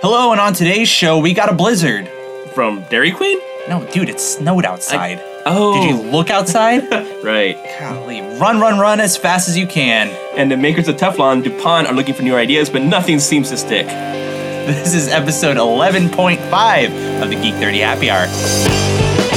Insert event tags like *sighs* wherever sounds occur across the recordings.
Hello, and on today's show, we got a blizzard. From Dairy Queen? No, dude, it snowed outside. Oh. Did you look outside? *laughs* Right. Golly, run, run, run as fast as you can. And the makers of Teflon, DuPont, are looking for new ideas, but nothing seems to stick. This is episode 11.5 of the Geek 30 Happy Hour.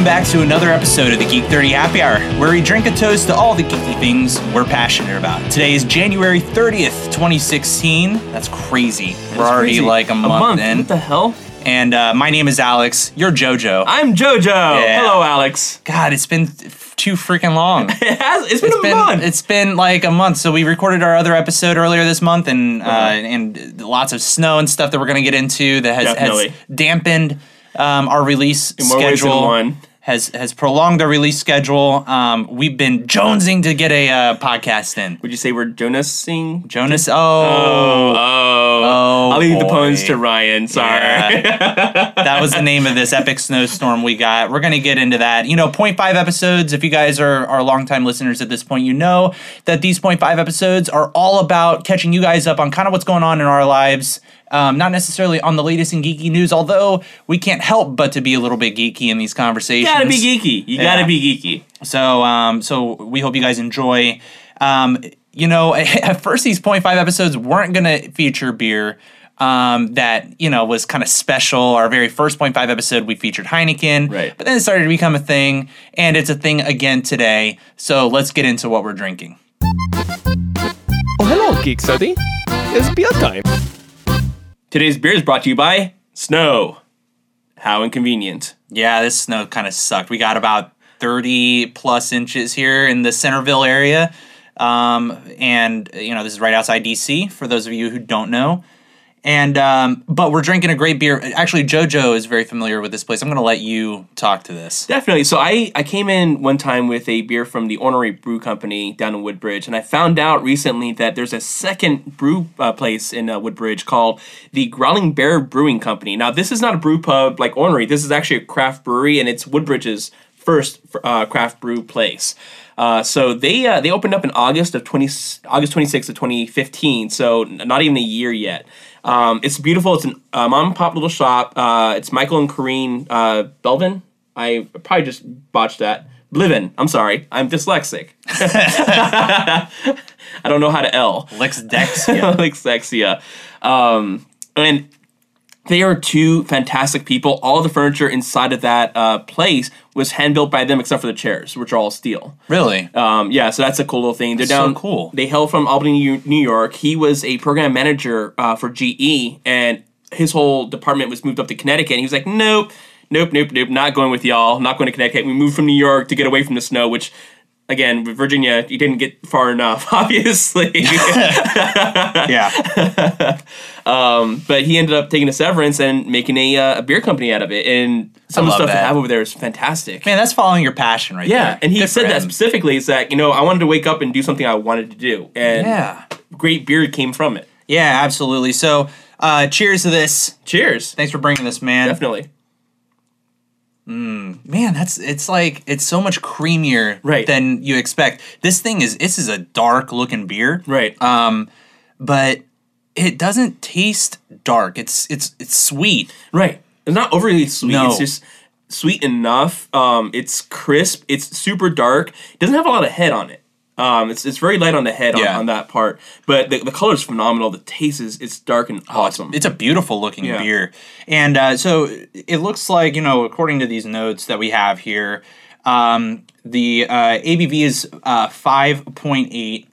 Welcome back to another episode of the Geek 30 Happy Hour, where we drink a toast to all the geeky things we're passionate about. Today is January 30th, 2016. That's crazy. We're already Crazy. like a month, in. What the hell? And uh, my name is Alex. You're JoJo. I'm JoJo. Yeah. Hello, Alex. God, it's been too freaking long. *laughs* It has. It's been It's a been month. it's been like a month. So we recorded our other episode earlier this month, and uh, and lots of snow and stuff that we're gonna get into that has, has dampened um, our release In more ways than schedule. Has has prolonged our release schedule. Um, we've been jonesing to get a uh, podcast in. Would you say we're Jonasing? Jonas, oh, Oh, oh. Oh, I'll leave the boy. puns to Ryan. Sorry. *laughs* that was the name of this epic snowstorm we got. We're going to get into that. You know, 0.5 episodes, if you guys are, are longtime listeners at this point, you know that these 0.5 episodes are all about catching you guys up on kind of what's going on in our lives. Um, not necessarily on the latest in geeky news, although we can't help but to be a little bit geeky in these conversations. You gotta be geeky. You Yeah. gotta be geeky. So, um, so we hope you guys enjoy. Um, you know, *laughs* at first these 0.5 episodes weren't going to feature beer. Um, that you know was kind of special. Our very first 0.5 episode, we featured Heineken, Right. But then it started to become a thing, and it's a thing again today. So let's get into what we're drinking. Oh, hello, Geek Study. It's beer time. Today's beer is brought to you by Snow. How inconvenient. Yeah, this snow kind of sucked. We got about 30 plus inches here in the Centerville area. Um, and, you know, this is right outside DC for those of you who don't know. And, um, but we're drinking a great beer. Actually, JoJo is very familiar with this place. I'm going to let you talk to this. Definitely. So I, I came in one time with a beer from the Ornery Brew Company down in Woodbridge, and I found out recently that there's a second brew uh, place in uh, Woodbridge called the Growling Bear Brewing Company. Now, this is not a brew pub like Ornery. This is actually a craft brewery, and it's Woodbridge's first uh, craft brew place. Uh, so they uh, they opened up in August of twenty August twenty sixth of twenty fifteen. So not even a year yet. Um, it's beautiful. It's an uh, mom and pop little shop. Uh, it's Michael and Corrine uh, Belvin. I probably just botched that. Blivin. I'm sorry. I'm dyslexic. *laughs* I don't know how to L. Lex Dexia. *laughs* Dyslexia. Um, and they are two fantastic people. All the furniture inside of that uh, place was hand built by them, except for the chairs, which are all steel. really? Um, yeah, so that's a cool little thing. They're So down. cool. They hail from Albany, New New York. He was a program manager uh, for GE, and his whole department was moved up to Connecticut. And he was like, "Nope, nope, nope, nope, not going with y'all. Not going to Connecticut. We moved from New York to get away from the snow, which." Again, with Virginia, you didn't get far enough, *laughs* obviously. *laughs* yeah. *laughs* but he ended up taking a severance and making a, uh, a beer company out of it. And some of the stuff that. they have over there is fantastic. Man, that's following your passion right yeah, there. and he Good said that specifically. Is that you know I wanted to wake up and do something I wanted to do, and Yeah. great beer came from it. Yeah, absolutely. So, uh, cheers to this. Cheers, Thanks for bringing this, man. definitely. Man, that's it's like it's so much creamier Right. than you expect. This thing is this is a dark looking beer. Right. Um but it doesn't taste dark. It's it's it's sweet. right. It's not overly sweet. No. It's just sweet enough. Um, it's crisp. It's super dark. It doesn't have a lot of head on it. Um, it's, it's very light on the head on, Yeah. on that part, but the, the color is phenomenal. The taste is it's dark and awesome. It's a beautiful looking Yeah. beer. And uh, so it looks like, you know, according to these notes that we have here, um, the uh, ABV is uh, 5.8.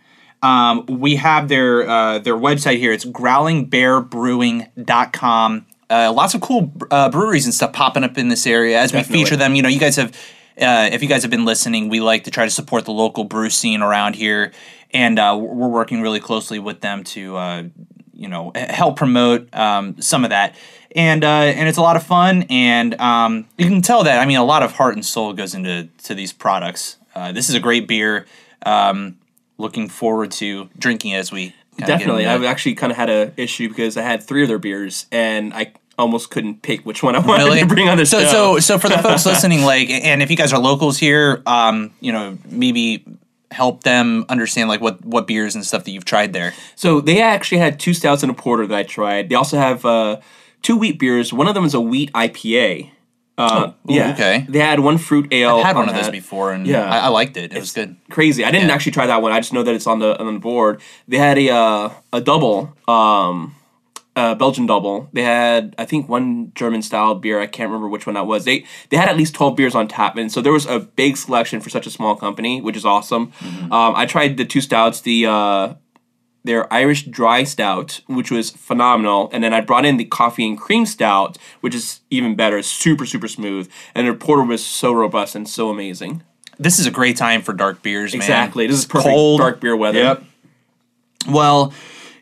Um, we have their uh, their website here. It's growlingbearbrewing.com. Uh, lots of cool uh, breweries and stuff popping up in this area as Definitely. we feature them. You know, you guys have, uh, if you guys have been listening, we like to try to support the local brew scene around here, and uh, we're working really closely with them to, uh, you know help promote um, some of that. And uh, and it's a lot of fun, and um, you can tell that I mean a lot of heart and soul goes into to these products. Uh, this is a great beer. Um, looking forward to drinking it as we Definitely. I've actually kind of had a issue because I had three of their beers and I almost couldn't pick which one I wanted really to bring on the so show. so so for the folks *laughs* listening like and if you guys are locals here um you know maybe help them understand like what what beers and stuff that you've tried there So they actually had two stouts and a porter that I tried. They also have uh, two wheat beers. One of them is a wheat IPA. Uh, yeah. Oh, okay. They had one fruit ale. i had one on of those that. before and Yeah. I, I liked it it was good Crazy. I didn't Yeah. actually try that one. I just know that it's on the on the board. They had a uh, a double. Um, uh, Belgian double. They had, I think, one German style beer. I can't remember which one that was. They they had at least twelve beers on tap, and so there was a big selection for such a small company, which is awesome. Um, I tried the two stouts, the uh, their Irish dry stout, which was phenomenal, and then I brought in the coffee and cream stout, which is even better, super super smooth, and their porter was so robust and so amazing. this is a great time for dark beers man. Exactly, this is perfect Cold. dark beer weather. Yep. well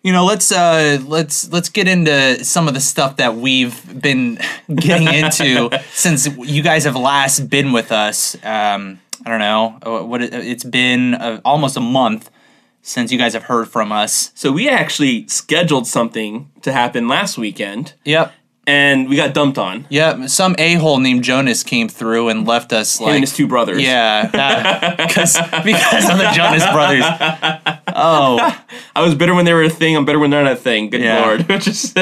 you know let's uh let's let's get into some of the stuff that we've been getting into *laughs* since you guys have last been with us. Um i don't know uh, what it, it's been uh, almost a month since you guys have heard from us. So we actually scheduled something to happen last weekend, yep and we got dumped on. Yep, some a hole named Jonas came through and left us Him like and his two brothers. Yeah, that- *laughs* because because of the Jonas brothers. Oh, *laughs* I was bitter when they were a thing. I'm better when they're not a thing. Good Yeah. lord. *laughs* Just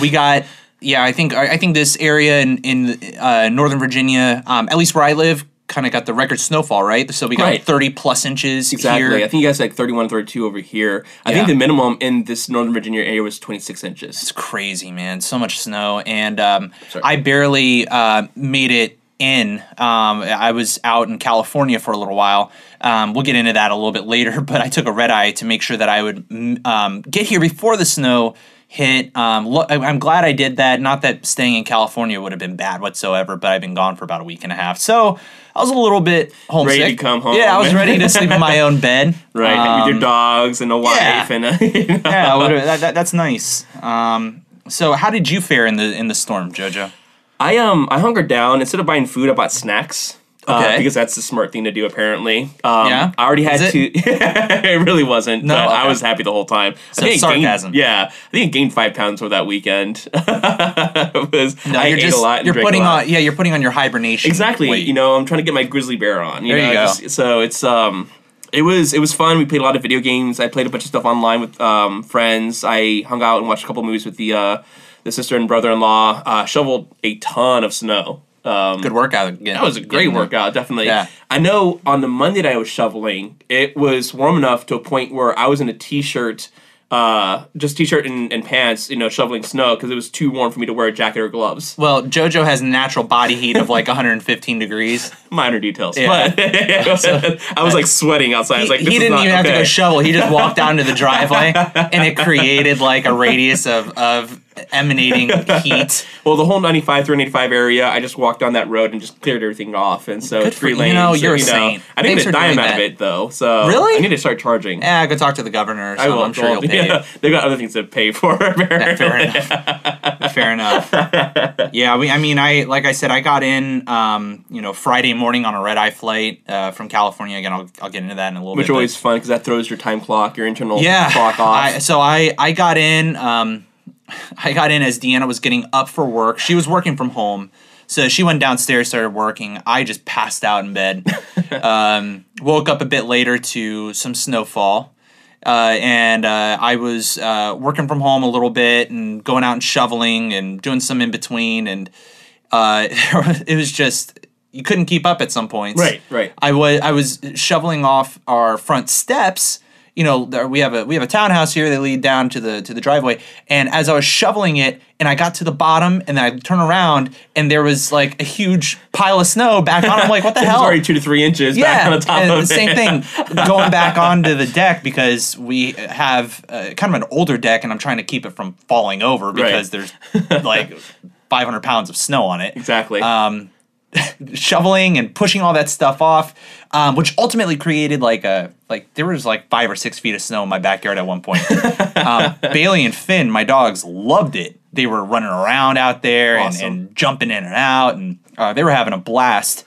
we got yeah. I think I I think this area in in uh, Northern Virginia, um, at least where I live, kind of got the record snowfall right. So we got Right. thirty plus inches exactly. I think you guys like 31, 32 over here. I think the minimum in this Northern Virginia area was 26 inches. It's crazy, man. So much snow, and um, I barely uh, made it in. Um, I was out in California for a little while. Um, we'll get into that a little bit later, *laughs* but I took a red eye to make sure that I would mm, um, get here before the snow hit. Um, lo- I- I'm glad I did that. Not that staying in California would have been bad whatsoever, but I've been gone for about a week and a half, so I was a little bit homesick. Ready to come home. Yeah, I was ready to sleep in my own *laughs* bed. Right. with Um, your dogs and a wife yeah. and a, *laughs* you know. yeah, that, that, that's nice. Um, so, how did you fare in the in the storm, Jojo? I um I hungered down. Instead of buying food, I bought snacks. Uh, Okay. because that's the smart thing to do, apparently. Um, Yeah? I already had to. *laughs* it really wasn't. No, but I was happy the whole time. So I think I gained- sarcasm. yeah, I think I gained five pounds over that weekend. *laughs* Was, No, I you're ate just a lot. And you're drank a putting on yeah you're putting on your hibernation. Exactly. weight. You know, I'm trying to get my grizzly bear on. You There know, you go. just- so it's um, it was it was fun. We played a lot of video games. I played a bunch of stuff online with um friends. I hung out and watched a couple movies with the uh the sister and brother in law. Uh, shoveled a ton of snow. Um, good workout. Again. that was a great workout, definitely. Yeah. I know on the Monday that I was shoveling, it was warm enough to a point where I was in a t-shirt, uh, just t-shirt and, and pants, you know, shoveling snow because it was too warm for me to wear a jacket or gloves. Well, JoJo has natural body heat of like *laughs* 115 degrees. Minor details, Yeah. but *laughs* I was like sweating outside. I was He, like, this he didn't even have to go shovel. He just walked down to the *laughs* driveway, and it created like a radius of of emanating *laughs* heat. Well, the whole 95 through 85 area, I just walked down that road and just cleared everything off, and so Good it's three for- lanes. you know, so, you're a know, saint. I didn't get a dime out of it though, so Really? I need to start charging. Yeah, go talk to the governor. Or I will. I'm sure he'll *laughs* pay yeah, they got other things to pay for. *laughs* Yeah, fair enough. fair enough. Yeah, we. I mean, I like I said, I got in, um, you know, Friday morning on a red eye flight uh, from California. Again, I'll, I'll get into that in a little Which bit. but- always fun because that throws your time clock, your internal yeah clock off. I, so i i got in um i got in as deanna was getting up for work she was working from home so she went downstairs started working i just passed out in bed *laughs* um woke up a bit later to some snowfall uh, and uh, I was uh, working from home a little bit and going out and shoveling and doing some in between, and uh, *laughs* it was just you couldn't keep up at some points. Right, right. I was I was shoveling off our front steps. You know, there, we have a we have a townhouse here. They lead down to the to the driveway. And as I was shoveling it, and I got to the bottom, and then I turn around, and there was like a huge pile of snow back on. I'm like, what the *laughs* hell? already two to three inches yeah, back on the top and of the same thing *laughs* going back onto the deck because we have uh, kind of an older deck, and I'm trying to keep it from falling over because there's like *laughs* 500 pounds of snow on it. Exactly. Um, shoveling and pushing all that stuff off, um, which ultimately created like a like there was like five or six feet of snow in my backyard at one point. *laughs* um, Bailey and Finn, my dogs, loved it. They were running around out there and, and jumping in and out, and uh, they were having a blast.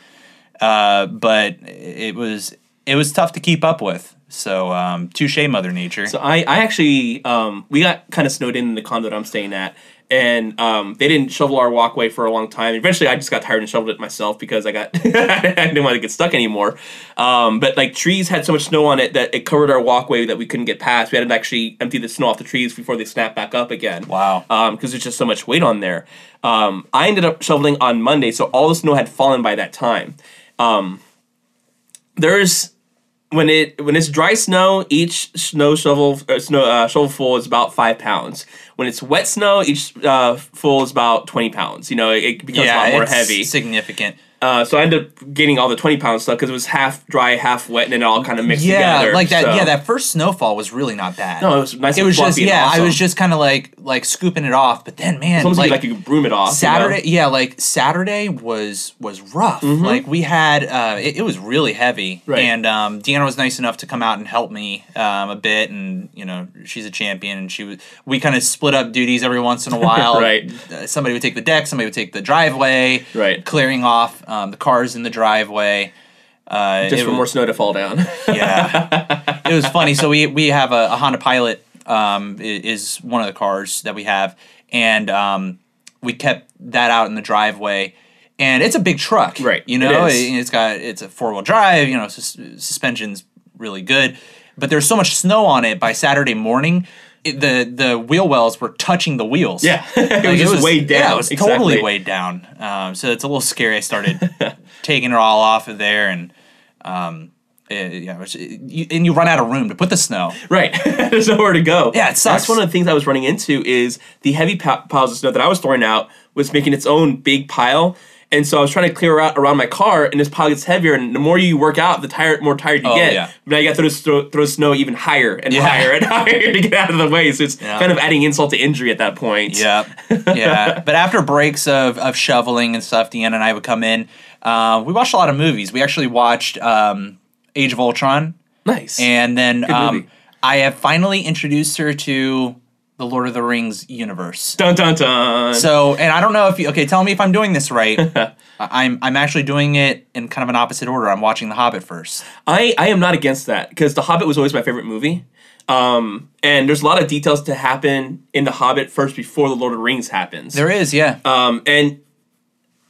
Uh, but it was it was tough to keep up with. So um, touche, Mother Nature. So I, I actually, um, we got kind of snowed in in the condo that I'm staying at, and um, they didn't shovel our walkway for a long time. Eventually, I just got tired and shoveled it myself because I got *laughs* I didn't want to get stuck anymore. Um, but like trees had so much snow on it that it covered our walkway that we couldn't get past. We had to actually empty the snow off the trees before they snapped back up again. Wow. Because there's just so much weight on there. Um, I ended up shoveling on Monday, so all the snow had fallen by that time. Um, there's when it when it's dry snow, each snow shovel uh, snow uh, shovelful is about five pounds. When it's wet snow, each uh, full is about twenty pounds. You know, it, it becomes a lot more heavy. significant. Uh, so I ended up getting all the twenty pound stuff because it was half dry, half wet, and then it all kind of mixed Yeah, together. like that. so- Yeah, that first snowfall was really not bad. No, it was nice. it and was just yeah. I was just kind of like like scooping it off, but then man, It's almost like, like, you could broom it off. you know? Saturday, yeah, like Saturday was was rough. Like we had, uh, it, it was really heavy, Mm-hmm. Right. and um, Deanna was nice enough to come out and help me um, a bit, and you know she's a champion, and she was. We kind of split up duties every once in a *laughs* while. Right. Uh, somebody would take the deck, somebody would take the driveway. Right. Clearing off um, the cars in the driveway. Uh, just for was- more snow to fall down. *laughs* yeah, it was funny. So we we have a, a Honda Pilot um, is one of the cars that we have, and um, we kept that out in the driveway. And it's a big truck, Right, You know, it, has got it's a four wheel drive. You know, sus- suspension's really good, but there's so much snow on it. By Saturday morning, it, the the wheel wells were touching the wheels. yeah, *laughs* it Like, was just weighed down. Yeah, it was Exactly. totally weighed down. Um, so it's a little scary. I started *laughs* taking it all off of there, and um, it, yeah, it was, you, and you run out of room to put the snow. Right. *laughs* There's nowhere to go. Yeah, it sucks. That's one of the things I was running into is the heavy piles of snow that I was throwing out was making its own big pile. And so I was trying to clear out around my car, and this pile gets heavier. And the more you work out, the tired, more tired you Oh, get. yeah. Now you got to throw, throw snow even higher and Yeah. higher and *laughs* higher to get out of the way. So it's Yeah. kind of adding insult to injury at that point. Yeah, yeah. *laughs* But after breaks of, of shoveling and stuff, Deanna and I would come in. Uh, we watched a lot of movies. We actually watched um, Age of Ultron, Nice. and then um. I have finally introduced her to the Lord of the Rings universe. dun dun dun. So, and I don't know if you okay. Tell me if I'm doing this right. *laughs* I'm I'm actually doing it in kind of an opposite order. I'm watching The Hobbit first. I, I am not against that because The Hobbit was always my favorite movie. Um, and there's a lot of details to happen in The Hobbit first before The Lord of the Rings happens. There is, yeah, Um, and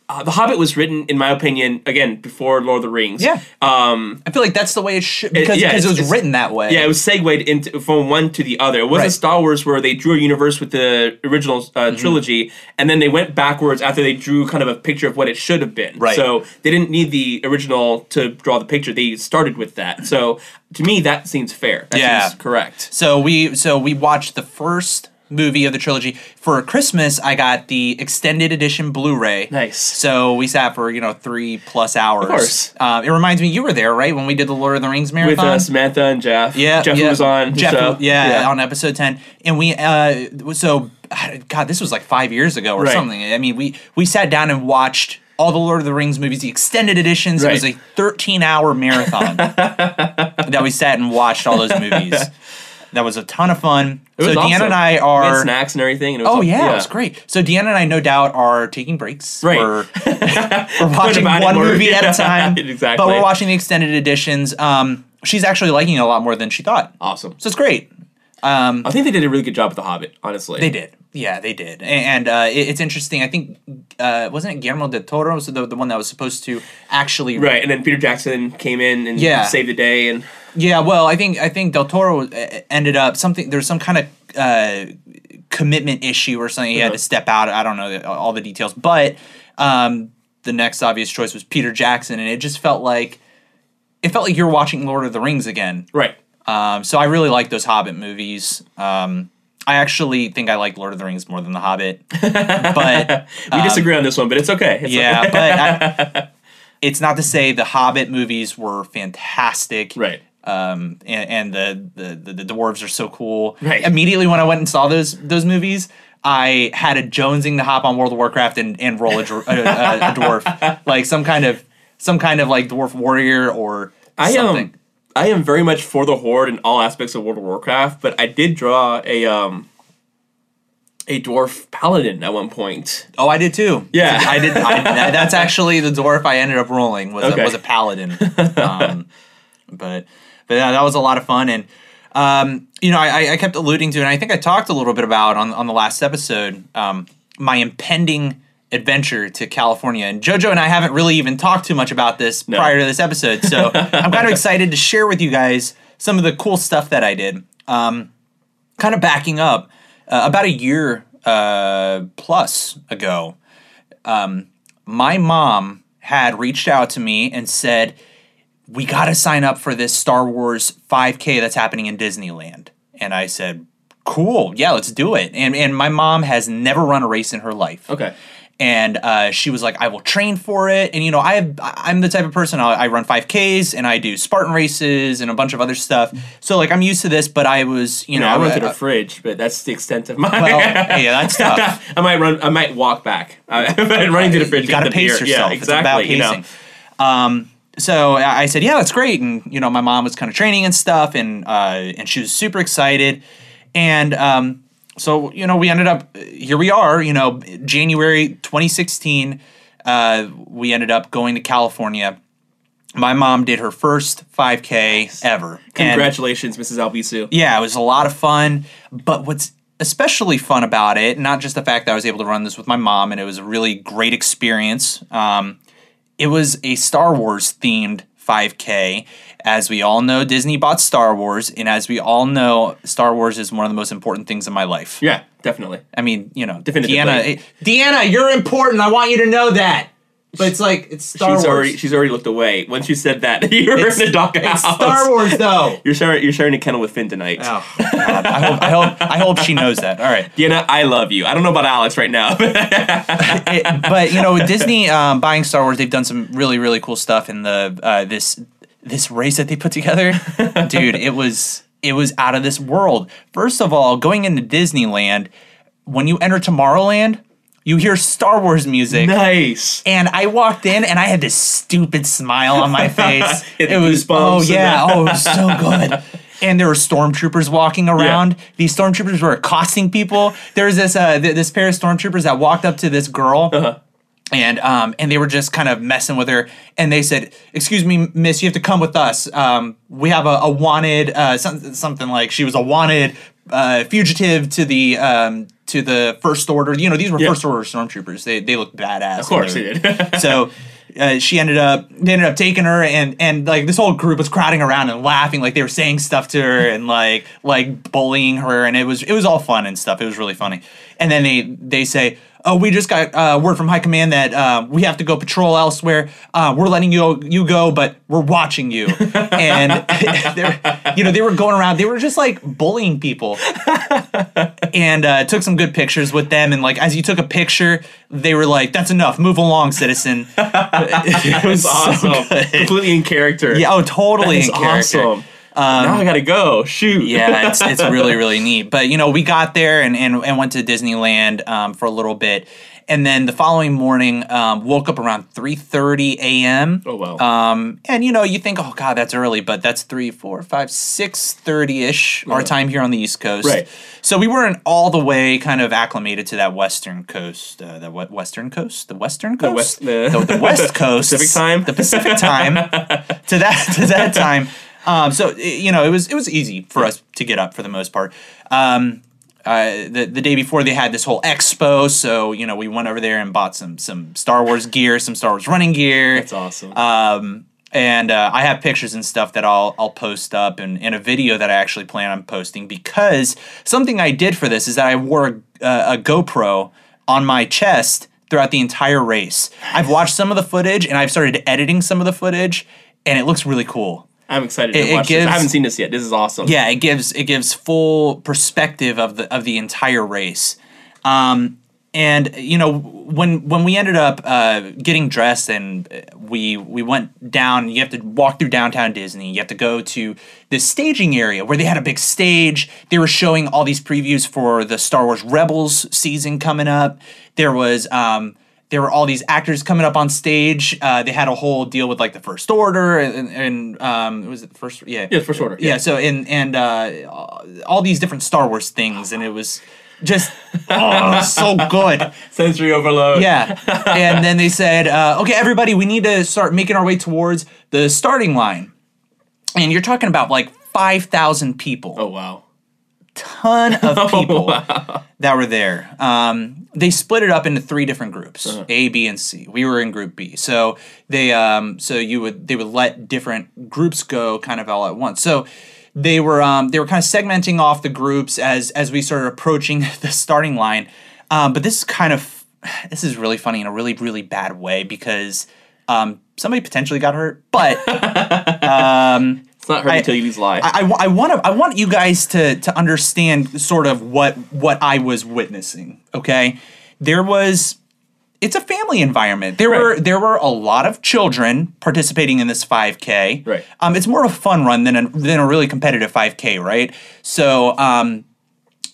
uh, The Hobbit was written, in my opinion, again before Lord of the Rings. yeah. Um, I feel like that's the way it should because yeah, because it was written that way. yeah, it was segued into from one to the other. It wasn't Right. Star Wars where they drew a universe with the original uh, Mm-hmm. trilogy, and then they went backwards after they drew kind of a picture of what it should have been. Right. So they didn't need the original to draw the picture. They started with that. So to me, that seems fair. That Yeah. seems correct. So we so we watched the first movie of the trilogy for Christmas. I got the extended edition Blu-ray. Nice. So we sat for you know three plus hours. Of course. Uh, it reminds me you were there right when we did the Lord of the Rings With marathon. uh, Samantha and Jeff. Yeah, Jeff yeah. was on. Jeff, show. yeah, on episode ten, and we uh, so God, this was like five years ago or Right. something. I mean, we we sat down and watched all the Lord of the Rings movies, the extended editions. It was a thirteen hour marathon *laughs* that we sat and watched all those movies. *laughs* That was a ton of fun. It was so Deanna awesome. and I We had are. snacks and everything. And it was Oh all- yeah, it was great. So Deanna and I, no doubt, are taking breaks. Right. *laughs* We're, we're *laughs* watching one movie at a *laughs* time. exactly. But we're watching the extended editions. Um, she's actually liking it a lot more than she thought. Awesome. So it's great. Um, I think they did a really good job with The Hobbit, honestly. they did. Yeah, they did. And uh, it- it's interesting. I think uh, wasn't it Guillermo del Toro was the, the one that was supposed to actually Right, and then Peter Jackson came in and Yeah. saved the day, and Yeah, well, I think I think Del Toro uh, ended up something. There's some kind of uh, commitment issue or something. He had Uh-huh. to step out. I don't know all the details, but um, the next obvious choice was Peter Jackson, and it just felt like it felt like you were watching Lord of the Rings again. right. Um, so I really like those Hobbit movies. Um, I actually think I like Lord of the Rings more than The Hobbit, *laughs* but We disagree on this one, but it's okay. It's Um, yeah, okay. but I, *laughs* it's not to say the Hobbit movies were fantastic. right. Um, and, and the, the, the dwarves are so cool. Right. Immediately when I went and saw those those movies, I had a jonesing to hop on World of Warcraft and, and roll a, a, a, a dwarf, *laughs* like some kind of some kind of like dwarf warrior or I something. am I am very much for the horde in all aspects of World of Warcraft, but I did draw a um a dwarf paladin at one point. Oh, I did too. Yeah. *laughs* I did. I, that's *laughs* actually the dwarf I ended up rolling was Okay. a, was a paladin. Um, but but yeah, that was a lot of fun, and um, you know, I, I kept alluding to, and I think I talked a little bit about on on the last episode, um, my impending adventure to California. And JoJo and I haven't really even talked too much about this No. prior to this episode, so *laughs* I'm kind of excited to share with you guys some of the cool stuff that I did. Um, kind of backing up, uh, about a year uh, plus ago, um, my mom had reached out to me and said, "We got to sign up for this Star Wars 5K that's happening in Disneyland." And I said, "Cool, yeah, let's do it." And and my mom has never run a race in her life Okay. and uh, she was like, "I will train for it." And you know, I have, I'm the type of person I, I run 5Ks and I do Spartan races and a bunch of other stuff. So like, I'm used to this. But I was, you You know, know, I run uh, to the fridge, but that's the extent of my. well, *laughs* yeah, that's tough. *laughs* I might run. I might walk back. Uh, but running to the fridge. You got to pace beer. yourself. Yeah, It's about exactly. You know. Um, so I said, "Yeah, that's great." And you know, my mom was kind of training and stuff, and uh, and she was super excited. And um, so you know, we ended up here. We are, you know, January 2016. Uh, we ended up going to California. My mom did her first 5K ever. And- Congratulations, Mrs. Albisu. yeah, it was a lot of fun. But what's especially fun about it, not just the fact that I was able to run this with my mom, and it was a really great experience. Um, it was a Star Wars themed 5K. As we all know, Disney bought Star Wars, and as we all know, Star Wars is one of the most important things in my life. Yeah, definitely. I mean, you know, Definitively. Deanna, eh, Deanna, you're important. I want you to know that. But it's like it's Star she's Wars. already she's already looked away. Once you said that, *laughs* you were it's, in the dog it's house. Star Wars, though. *laughs* You're sharing you're sharing a kennel with Finn tonight. Oh, *laughs* God. I hope, I hope, I hope she knows that. All right. Deanna, I love you. I don't know about Alex right now. it, but you know, with Disney um, buying Star Wars, they've done some really really cool stuff in the uh, this this race that they put together. Dude, it was it was out of this world. First of all, going into Disneyland, when you enter Tomorrowland, you hear Star Wars music. nice. And I walked in and I had this stupid smile on my *laughs* face. It was oh yeah, oh it was so good. *laughs* And there were stormtroopers walking around. These stormtroopers were accosting people. There was this uh, th- this pair of stormtroopers that walked up to this girl, Uh-huh. and um, and they were just kind of messing with her. And they said, "Excuse me, Miss, you have to come with us. Um, we have a, a wanted uh, some, something like she was a wanted uh, fugitive to the um, to the First Order. You know, these were Yeah. First Order stormtroopers. They they looked badass. Of course And they did. *laughs* so uh, she ended up they ended up taking her and and like this whole group was crowding around and laughing like they were saying stuff to her and like like bullying her and it was it was all fun and stuff it was really funny and then they they say oh we just got uh, word from high command that uh, we have to go patrol elsewhere uh, we're letting you you go but we're watching you *laughs* and *laughs* you know they were going around they were just like bullying people *laughs* and uh, took some good pictures with them. And like as you took a picture, they were like, "That's enough. Move along, citizen." it was so awesome. good. Completely in character. Yeah, oh, totally in character. awesome. Now I gotta go. Shoot. Yeah, it's it's really *laughs* really neat. But you know, we got there and and, and went to Disneyland um, for a little bit. And then the following morning, um, woke up around three thirty a.m. Oh, wow. Um, and you know, you think, oh god, that's early, but that's three, four, five, six thirty ish our time here on the East Coast. Right. So we weren't all the way kind of acclimated to that Western Coast, uh, the what Western Coast, the Western Coast, west- the- the, the West *laughs* Coast, Pacific time? the Pacific time *laughs* to that to that time. Um, so you know, it was it was easy for us to get up for the most part. Um, uh, the the day before they had this whole expo, so you know we went over there and bought some some Star Wars gear, some Star Wars running gear. That's awesome. Um, and uh, I have pictures and stuff that I'll I'll post up and, and a video that I actually plan on posting because something I did for this is that I wore a, a GoPro on my chest throughout the entire race. I've watched some of the footage and I've started editing some of the footage and it looks really cool. I'm excited to it- it watch this. I haven't seen this yet. This is awesome. Yeah, it gives it gives full perspective of the of the entire race. Um, and you know when when we ended up uh, getting dressed and uh, we we went down you have to walk through downtown disney you have to go to the staging area where they had a big stage they were showing all these previews for the star wars rebels season coming up there was um there were all these actors coming up on stage. Uh, they had a whole deal with like the First Order and, and um, was it the first? Yeah, Yeah, First Order, Yeah. yeah. so and and uh, all these different Star Wars things, and it was just oh so good. *laughs* Sensory overload. Yeah. And then they said, uh, okay, everybody, we need to start making our way towards the starting line. And you're talking about like 5,000 people, Oh wow. Ton of *laughs* people that were there. Um, they split it up into three different groups, A, B, and C. We were in group B. So they um, so you would they would let different groups go kind of all at once. So they were um, they were kind of segmenting off the groups as as we started approaching *laughs* the starting line. Um, but this is kind of this is really funny in a really really bad way because um, somebody potentially got hurt, but It's *laughs* not hurting I- until you use lie. I, I, want to I want you guys to to understand sort of what what I was witnessing. Okay, there was it's a family environment. There were there were a lot of children participating in this 5K. Right. Um, it's more of a fun run than a than a really competitive 5K, right? So um,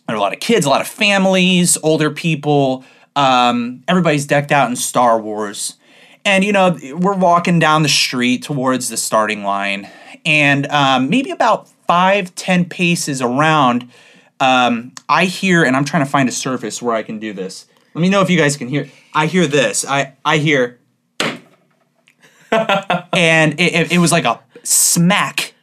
there are a lot of kids, a lot of families, older people. Um, everybody's decked out in Star Wars. And, you know, we're walking down the street towards the starting line. And um, maybe about five, ten paces around, um, I hear, and I'm trying to find a surface where I can do this. Let me know if you guys can hear. I hear this. I, I hear, *laughs* and it, it, it was like a smack.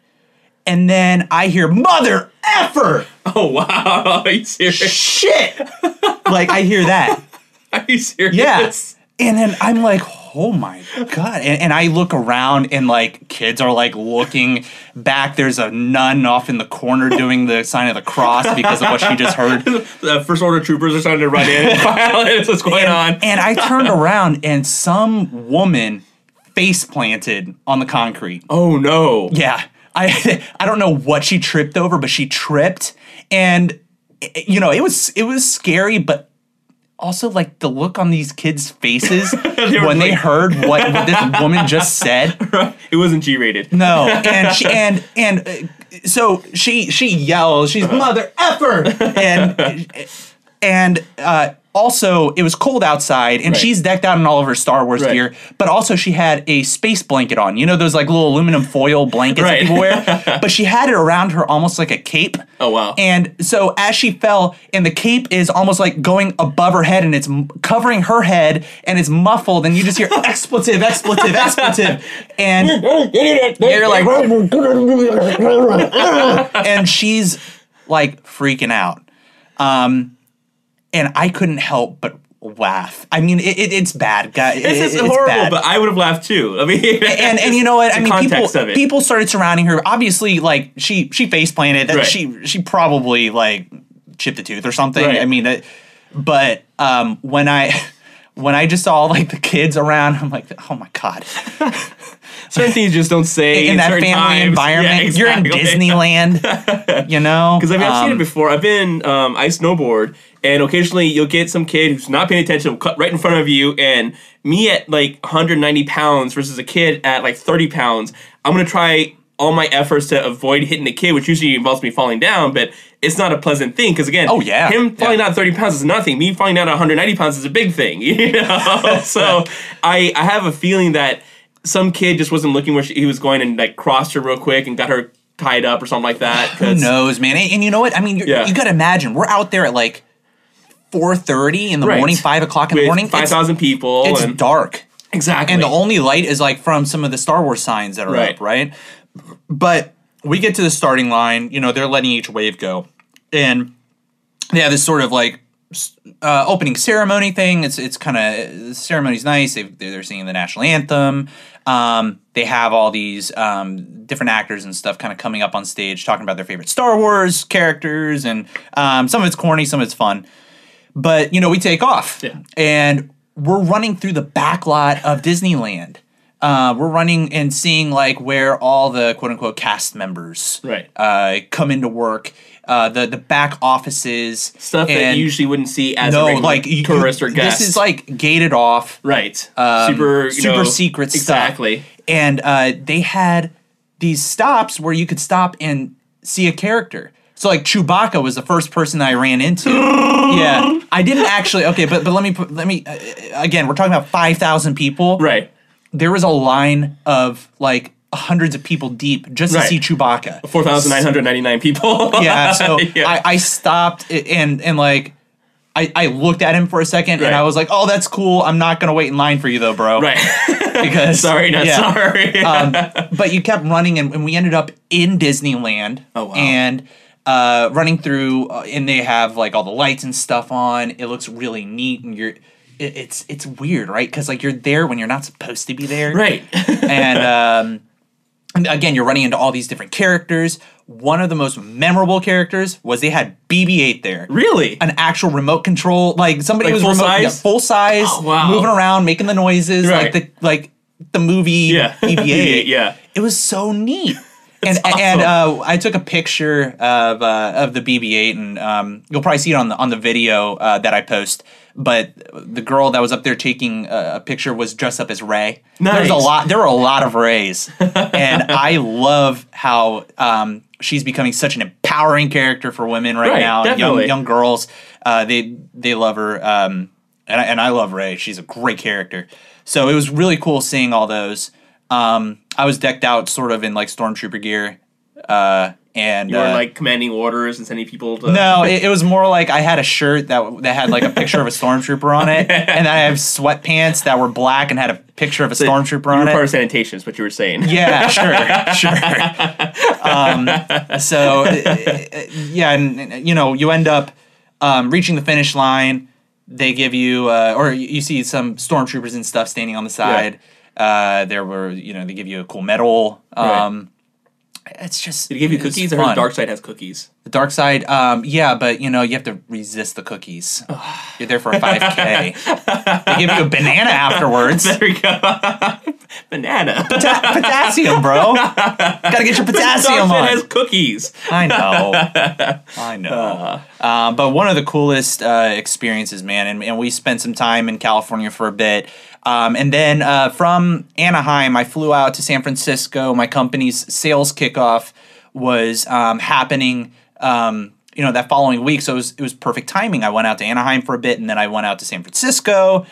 And then I hear, mother effer! *laughs* oh wow. *laughs* Are you serious? shit. like I hear that. Are you serious? Yeah. And then I'm like, oh my God. And, and I look around and like kids are like looking back. There's a nun off in the corner doing the sign of the cross because of what she just heard. *laughs* The first order troopers are starting to run in. *laughs* That's what's going on. And, and I turned around and some woman face planted on the concrete. oh no. Yeah. I *laughs* I don't know what she tripped over, but she tripped and eh, you know, it was it was scary, but also like the look on these kids' faces *laughs* were when they heard what, what *laughs* this woman just said. It wasn't G rated. No, *laughs* and she and and uh, so she she yells, she's mother effer, and and uh, also it was cold outside, and Right. she's decked out in all of her Star Wars Right. gear, but also she had a space blanket on. You know those like little aluminum foil blankets Right. that people wear, *laughs* but she had it around her almost like a cape. Oh, wow. And so as she fell, and the cape is almost like going above her head, and it's m- covering her head, and it's muffled, and you just hear *laughs* expletive, expletive, expletive, and you're like, *laughs* and she's like freaking out. Um, and I couldn't help but laugh. I mean, it, it, it's bad, guys. This is it's horrible, bad. but I would have laughed too. I mean, and and you know what? I mean, people people started surrounding her. Obviously, like she she face planted that Right. she she probably like chipped a tooth or something. Right. I mean, that, but um, when I when I just saw like the kids around, I'm like, oh my god! *laughs* certain things just don't say In that family times. environment, Yeah, you're in. Disneyland, you know. *laughs* Because I mean, I've seen Um, it before. I've been um, I snowboard, and occasionally you'll get some kid who's not paying attention, cut right in front of you, and me at like 190 pounds versus a kid at like 30 pounds. I'm gonna try all my efforts to avoid hitting the kid, which usually involves me falling down, but it's not a pleasant thing because again, Oh, yeah. him falling Yeah. down 30 pounds is nothing. Me falling down at 190 pounds is a big thing, *laughs* you know. *laughs* so I I have a feeling that some kid just wasn't looking where she, he was going and like crossed her real quick and got her tied up or something like that. Who knows, man? And, and you know what? I mean, Yeah. you got to imagine we're out there at like four thirty in the Right. morning, five o'clock in the morning. five thousand people. it's and, dark. exactly. and the only light is like from some of the Star Wars signs that are Right. up, right? But we get to the starting line, you know, they're letting each wave go, and they have this sort of like uh, opening ceremony thing. It's it's kind of the ceremony's nice. They they're singing the national anthem. Um, they have all these um, different actors and stuff kind of coming up on stage talking about their favorite Star Wars characters, and um, some of it's corny, some of it's fun. But you know, we take off, Yeah. and we're running through the back lot of Disneyland. Uh, we're running and seeing like where all the quote unquote cast members Right. uh, come into work. Uh, the the back offices, Stuff that you usually wouldn't see as a no, regular like you- tourist or guest. This is like gated off, right, um, super, super know, secret stuff. Exactly. And uh, they had these stops where you could stop and see a character. So like Chewbacca was the first person I ran into. *gasps* yeah, I didn't actually. Okay, but but let me put, let me uh, again. We're talking about five thousand people. Right. There was a line of like hundreds of people deep just to Right. see Chewbacca. Four thousand nine hundred ninety nine people. Yeah, so *laughs* Yeah. I, I stopped and and like. I, I looked at him for a second Right. and I was like, "Oh, that's cool. I'm not gonna wait in line for you though, bro." right. *laughs* Because *laughs* sorry, not yeah. sorry. um, but you kept running, and, and we ended up in Disneyland. Oh, wow. And uh, running through, uh, and they have like all the lights and stuff on. It looks really neat, and you're. It, it's it's weird, right? Because like you're there when you're not supposed to be there, right. And um, again, you're running into all these different characters. One of the most memorable characters was they had BB-8 there really. an actual remote control. Like somebody Like was full remote, size? yeah, full size, Oh, wow. moving around, making the noises, Right. like the like the movie Yeah. *laughs* BB-8. Yeah. it was so neat. *laughs* And awesome. and uh, I took a picture of uh, of the BB-8, and um, you'll probably see it on the on the video uh, that I post. But the girl that was up there taking a, a picture was dressed up as Rey. There's a lot. There were a lot of Reys, *laughs* and I love how um, she's becoming such an empowering character for women right, Right, now. Young definitely. young girls, uh, they they love her, um, and I, and I love Rey. She's a great character. So it was really cool seeing all those. Um, I was decked out sort of in like stormtrooper gear, uh, and You were uh, like commanding orders and sending people to. no, *laughs* it, it was more like I had a shirt that that had like a picture of a stormtrooper on it, *laughs* and I have sweatpants that were black and had a picture of a stormtrooper You on were it. part of sanitation, is what you were saying. Yeah, sure, *laughs* sure. Um, so, uh, yeah, and, you know, you end up um, reaching the finish line. They give you, uh, or you you see some stormtroopers and stuff standing on the side. Uh, there were, you know, they give you a cool medal. Um, It's just. Did he give you cookies? I heard. Dark Side has cookies. The dark side, um, yeah, but you know you have to resist the cookies. *sighs* You're there for a five k. they give you a banana *laughs* afterwards. There we go. *laughs* Banana. Pota- potassium, bro. Gotta get your *laughs* potassium Dark Side on. has cookies. I know. I know. Uh, but one of the coolest uh, experiences, man, and, and we spent some time in California for a bit. Um, and then uh, from Anaheim, I flew out to San Francisco. My company's sales kickoff was um, happening. Um, you know that following week, so it was it was perfect timing. I went out to Anaheim for a bit, and then I went out to San Francisco.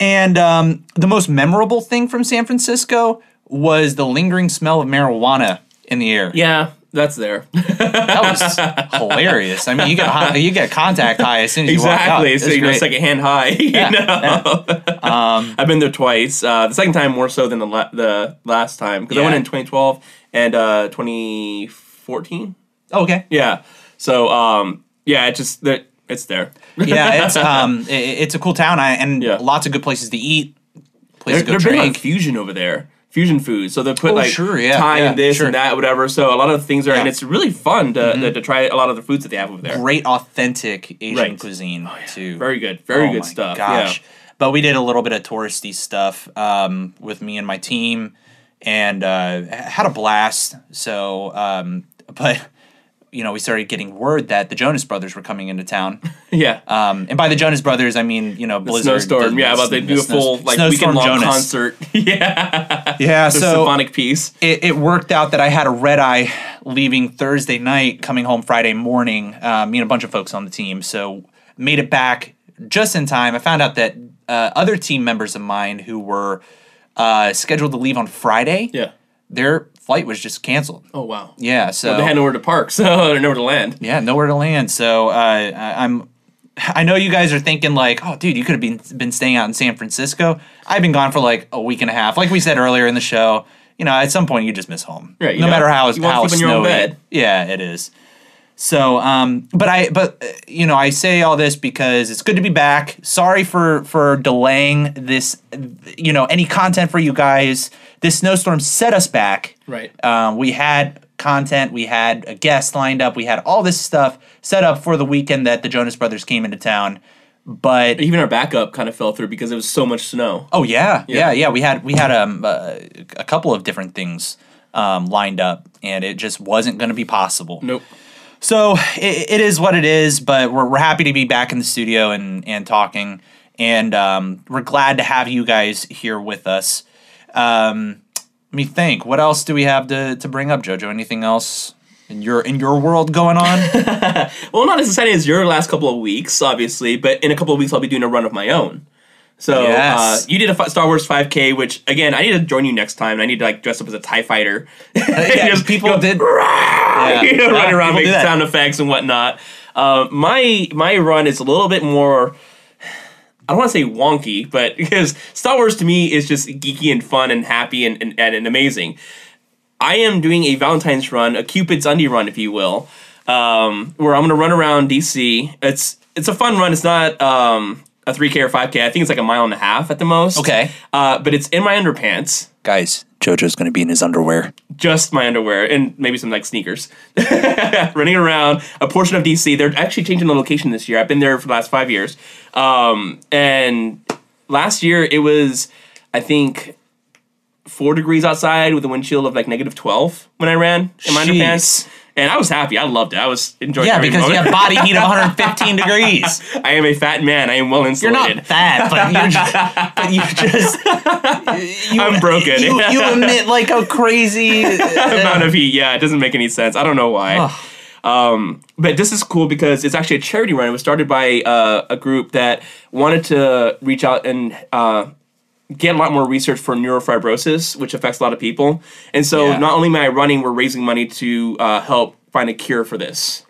And um, the most memorable thing from San Francisco was the lingering smell of marijuana in the air. Yeah, that's there. That was hilarious. I mean, you get high, you get contact high as soon as you walk out. exactly. So you know, second hand high. *laughs* You Yeah. Um, *laughs* I've been there twice. Uh, the second time more so than the la- the last time because I went in 2012 and uh, 2014. oh, okay. Yeah. So um, yeah, it just that it's there. Yeah, it's *laughs* um, i it's a cool town, I, and Yeah. lots of good places to eat, places to go they're big on drink. fusion over there. Fusion food. So they put Oh, like sure, yeah, Thai yeah, and this sure. and that, whatever. So a lot of things are, and Yeah. Mm-hmm. it's really fun to, to, to try a lot of the foods that they have over there. Great, authentic Asian Right. cuisine too. Very good. Very Oh good stuff. Gosh. Yeah. But we did a little bit of touristy stuff um, with me and my team, and uh, had a blast. So, um, *laughs* but you know, we started getting word that the Jonas Brothers were coming into town. *laughs* Yeah. Um, and by the Jonas Brothers, I mean you know Blizzard. Snowstorm. Yeah, about they the do a full like weekend long Jonas. concert. *laughs* yeah. Yeah, so symphonic piece. it, it worked out that I had a red eye leaving Thursday night, coming home Friday morning. Um, me and a bunch of folks on the team, so made it back just in time. I found out that uh, other team members of mine who were uh, scheduled to leave on Friday, Yeah. their flight was just canceled. Oh wow. Yeah, *laughs* so They had nowhere to park, so they're nowhere to land. yeah, nowhere to land. So uh, I, I'm. *laughs* I know you guys are thinking like, oh, dude, you could have been been staying out in San Francisco. I've been gone for like a week and a half. Like we said earlier in the show, you know, at some point you just miss home, Right, you no know, matter how how sleep your own snowy. bed. Yeah, it is. So, um, but I, but uh, you know, I say all this because it's good to be back. Sorry for for delaying this. You know, any content for you guys. This snowstorm set us back. Right. Um, we had content, we had a guest lined up, we had all this stuff set up for the weekend that the Jonas Brothers came into town. But Even our backup kind of fell through because it was so much snow. oh yeah, yeah, Yeah. yeah, we had we had um, uh, a couple of different things um, lined up, and it just wasn't going to be possible. Nope. So it, it is what it is, but we're, we're happy to be back in the studio and, and talking. And um, we're glad to have you guys here with us. Um, let me think. What else do we have to, to bring up, Jojo? Anything else in your in your world going on? *laughs* Well, not as exciting as your last couple of weeks, obviously, but in a couple of weeks I'll be doing a run of my own. So Yes. uh, you did a Star Wars 5K, which again I need to join you next time. I need to like dress up as a Tie Fighter. *laughs* yeah, people go, did. *laughs* you know, Yeah, run around, making sound effects and whatnot. Uh, my my run is a little bit more. I don't want to say wonky, but *laughs* because Star Wars to me is just geeky and fun and happy and, and, and amazing. I am doing a Valentine's run, a Cupid's Undie run, if you will, um, where I'm going to run around DC. It's it's a fun run. It's not um, a 3K or 5K. I think it's like a mile and a half at the most. Okay. Uh, but it's in my underpants, Guys, Jojo's going to be in his underwear. just my underwear, and maybe some like sneakers. *laughs* Running around a portion of DC. They're actually changing the location this year. I've been there for the last five years. Um, and last year it was, I think, four degrees outside with a wind chill of like negative 12 when I ran in my Jeez. underpants. And I was happy. I loved it. I was enjoying Yeah, because you have body heat of *laughs* 115 degrees. I am a fat man. I am well insulated. You're not fat, but you're just, *laughs* but you just you, I'm broken. You, you *laughs* emit like a crazy. amount of heat. Yeah, it doesn't make any sense. I don't know why. Um, but this is cool because it's actually a charity run. It was started by uh, a group that wanted to reach out and uh, get a lot more research for neurofibrosis, which affects a lot of people. And so, Yeah. not only am I running, we're raising money to uh, help find a cure for this.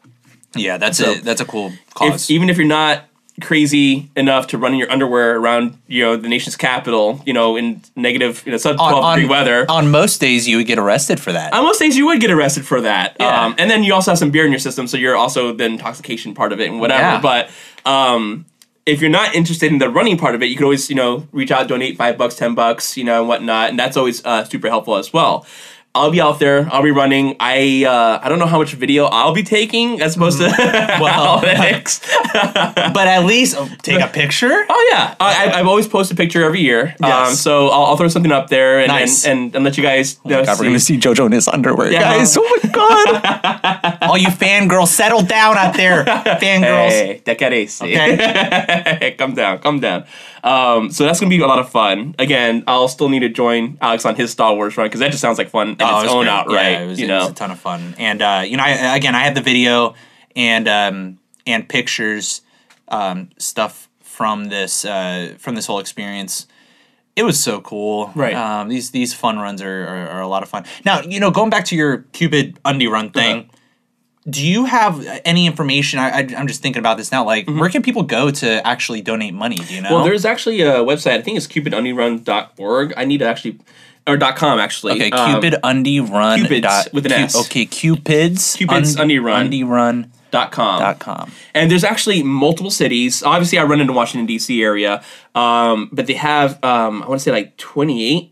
Yeah, that's So- a that's a cool If, cause. even if you're not crazy enough to run in your underwear around, you know, the nation's capital, you know, in negative, you know, sub 12 degree weather. on most days, you would get arrested for that. On most days, you would get arrested for that. Yeah. Um, and then you also have some beer in your system, so you're also the intoxication part of it and whatever. Yeah. But um, if you're not interested in the running part of it, you can always, you know, reach out, donate five bucks, ten bucks, you know, and whatnot, and that's always uh, super helpful as well. I'll be out there. I'll be running. I uh, I don't know how much video I'll be taking as opposed to *laughs* Well- analytics. *laughs* but at least oh, take a picture. Oh yeah, I, I- I've always posted a picture every year. Um, Yes. so I'll, I'll throw something up there and, Nice. and, and, and let you guys know. God, we're gonna see JoJo in his underwear, Yeah. guys. Oh my god! *laughs* All you fangirls, settle down out there, fangirls. Hey, te querés. Okay. Oh, it its was own great. outright. Yeah, it was, you it know, was a ton of fun. And uh, you know, I, again, I have the video and um, and pictures, um, stuff from this uh, from this whole experience. It was so cool. Right. Um, these these fun runs are, are, are a lot of fun. Now, you know, going back to your Cupid undie run thing. Uh-huh. Do you have any information? I, I, I'm just thinking about this now. Like, where can people go to actually donate money? Do you know? Mm-hmm. Well, there's actually a website. I think it's cupidundierun.org. I need to actually, or dot .com actually. okay, Um, Cupid undie run. Cupids dot- with an Cu- S. Okay, Cupids. Cupids undie run. Undie run. dot com. Dot com. And there's actually multiple cities. Obviously, I run into Washington D.C. area, um, but they have um, I want to say like 28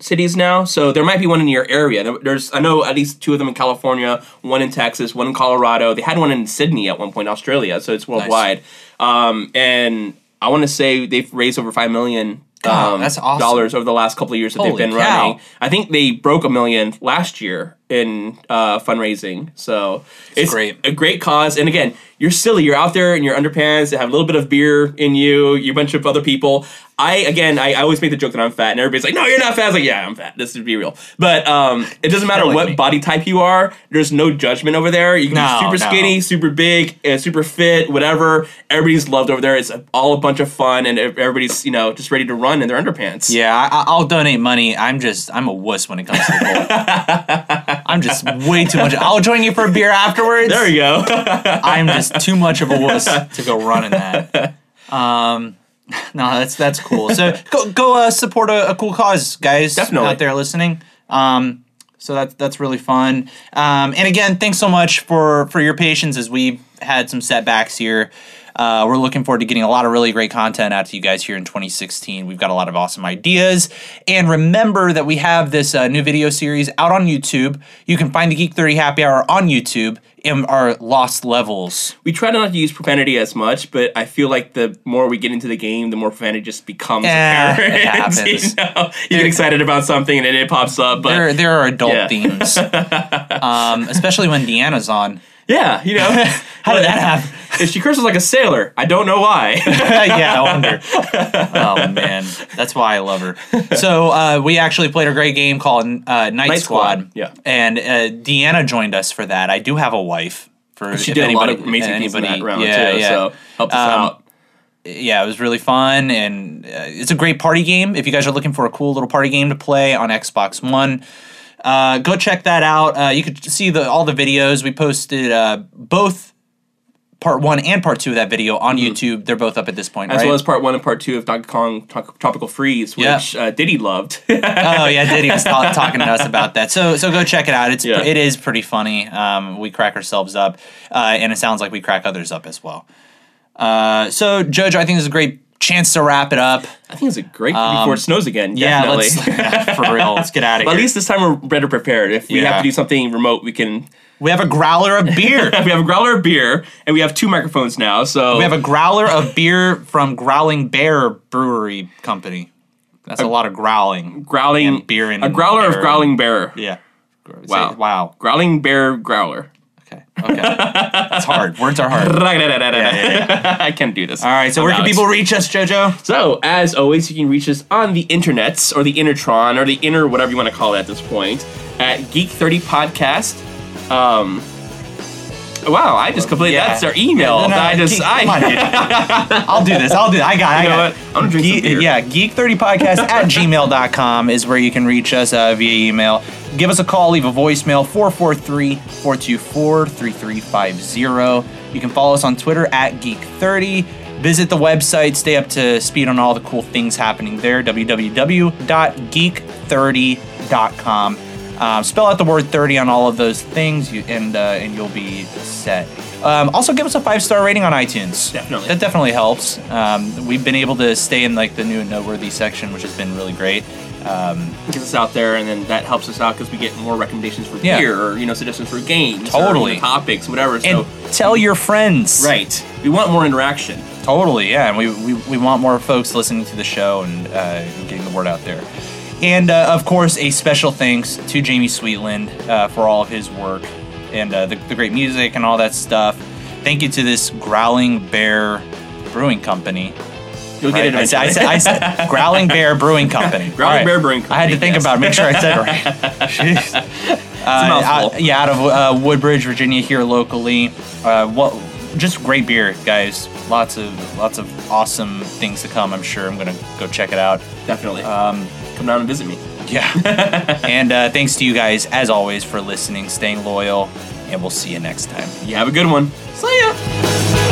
cities now. So there might be one in your area. There's I know at least two of them in California, one in Texas, one in Colorado. They had one in Sydney at one point, Australia. So it's worldwide. Um, and I want to say they've raised over five million. God, um, that's awesome. Dollars over the last couple of years that Holy they've been cow. running. I think they broke a million last year in uh, fundraising. So it's great. a great cause. And again, you're silly. You're out there in your underpants. You have a little bit of beer in you. You're a bunch of other people. I again, I, I always make the joke that I'm fat, and everybody's like, "No, you're not fat." I was like, "Yeah, I'm fat. This is be real." But um, it doesn't matter what me. body type you are. There's no judgment over there. You can No, be super no. skinny, super big, uh, super fit, whatever. Everybody's loved over there. It's all a bunch of fun, and everybody's you know just ready to run in their underpants. Yeah, I, I'll donate money. I'm just I'm a wuss when it comes to the. *laughs* I'm just way too much. I'll join you for a beer afterwards. There you go. *laughs* I'm just too much of a wuss to go running that. Um, no, that's that's cool. So go go uh, support a, a cool cause, guys. Definitely. out there listening. Um, so that's that's really fun. Um, and again, thanks so much for for your patience as we had some setbacks here. Uh, we're looking forward to getting a lot of really great content out to you guys here in 2016. We've got a lot of awesome ideas. And remember that we have this uh, new video series out on YouTube. You can find the Geek 30 Happy Hour on YouTube in our Lost Levels. we try not to use profanity as much, but I feel like the more we get into the game, the more profanity just becomes Yeah, apparent. it *laughs* happens. you, know? you get excited about something and then it pops up, but There, there are adult Yeah. themes, *laughs* um, especially when Deanna's on. Yeah, you know. *laughs* How did that happen? *laughs* If she curses like a sailor, I don't know why. *laughs* yeah, I wonder. Oh man, that's why I love her. So uh, we actually played a great game called uh, Knight, Knight Squad. Squad, yeah. and uh, Deanna joined us for that. I do have a wife. For she if did a lot of amazing things in anybody- that round yeah, too. yeah. So helped us Um, out. yeah, it was really fun, and uh, it's a great party game. If you guys are looking for a cool little party game to play on Xbox One, uh, go check that out. Uh, you could see the all the videos we posted, uh, both part one and part two of that video on YouTube. They're both up at this point, Mm-hmm. As right? well as part one and part two of Donkey Kong Tro- Tropical Freeze, Yeah. which uh, Diddy loved. *laughs* oh yeah, Diddy was ta- talking to us about that. So so go check it out. It's Yeah. it is pretty funny. Um, we crack ourselves up, uh, and it sounds like we crack others up as well. Uh, so Jojo, I think this is a great chance to wrap it up. I think it's a great before it snows again. Um, Yeah, definitely. let's *laughs* yeah, for real. Let's get out of But here. at least this time we're better prepared. If we Yeah. have to do something remote, we can. we have a growler of beer. *laughs* We have a growler of beer, and we have two microphones now. So we have a growler of beer from Growling Bear Brewery Company. That's a, lot of growling. growling and beer and a growler bear. of growling bear. Yeah. Wow. Wow. Growling bear growler. Okay. It's hard. Words are hard. *laughs* I can't do this. All right. So I'm where can people reach us, Jojo? So, as always, you can reach us on the internets or the Intertron or the inner whatever you want to call it at this point at Geek 30 Podcast. Um, wow, I just completely yeah. that's our email. No, no, I just Geek- I come on, dude. I'll do this. I'll do it. I got it. You I know got what? it. I'm gonna drink some beer. Yeah, geek30podcast at gmail.com is where you can reach us uh, via email. Give us a call, leave a voicemail, 443 424 3350. You can follow us on Twitter at Geek30. Visit the website, stay up to speed on all the cool things happening there, www.geek30.com. Um, spell out the word 30 on all of those things, you, and uh, and you'll be set. Um, also, give us a five star rating on iTunes. Definitely. that definitely helps. Um, we've been able to stay in like the new and noteworthy section, which has been really great. Um, Get us out there, and then that helps us out because we get more recommendations for Yeah. beer or you know suggestions for games, Totally. or, you know, topics, whatever. and So, tell your friends. right, we want more interaction. Totally, yeah. And we, we, we want more folks listening to the show and uh, getting the word out there. And uh, of course, a special thanks to Jamie Sweetland uh, for all of his work and uh, the, the great music and all that stuff. Thank you to this Growling Bear Brewing Company. You'll Right? get it. I said, I, said, I said *laughs* Growling Bear Brewing Company. *laughs* Growling All Bear Brewing Company. I had to think yes. about it, make sure I said it right. *laughs* Uh, out- yeah, out of uh, Woodbridge, Virginia, here locally. Uh, what? Just great beer, guys. Lots of lots of awesome things to come. I'm sure. I'm gonna go check it out. Definitely. Um, Come down and visit me. Yeah. *laughs* and uh, thanks to you guys, as always, for listening, staying loyal, and we'll see you next time. You have a good one. See ya.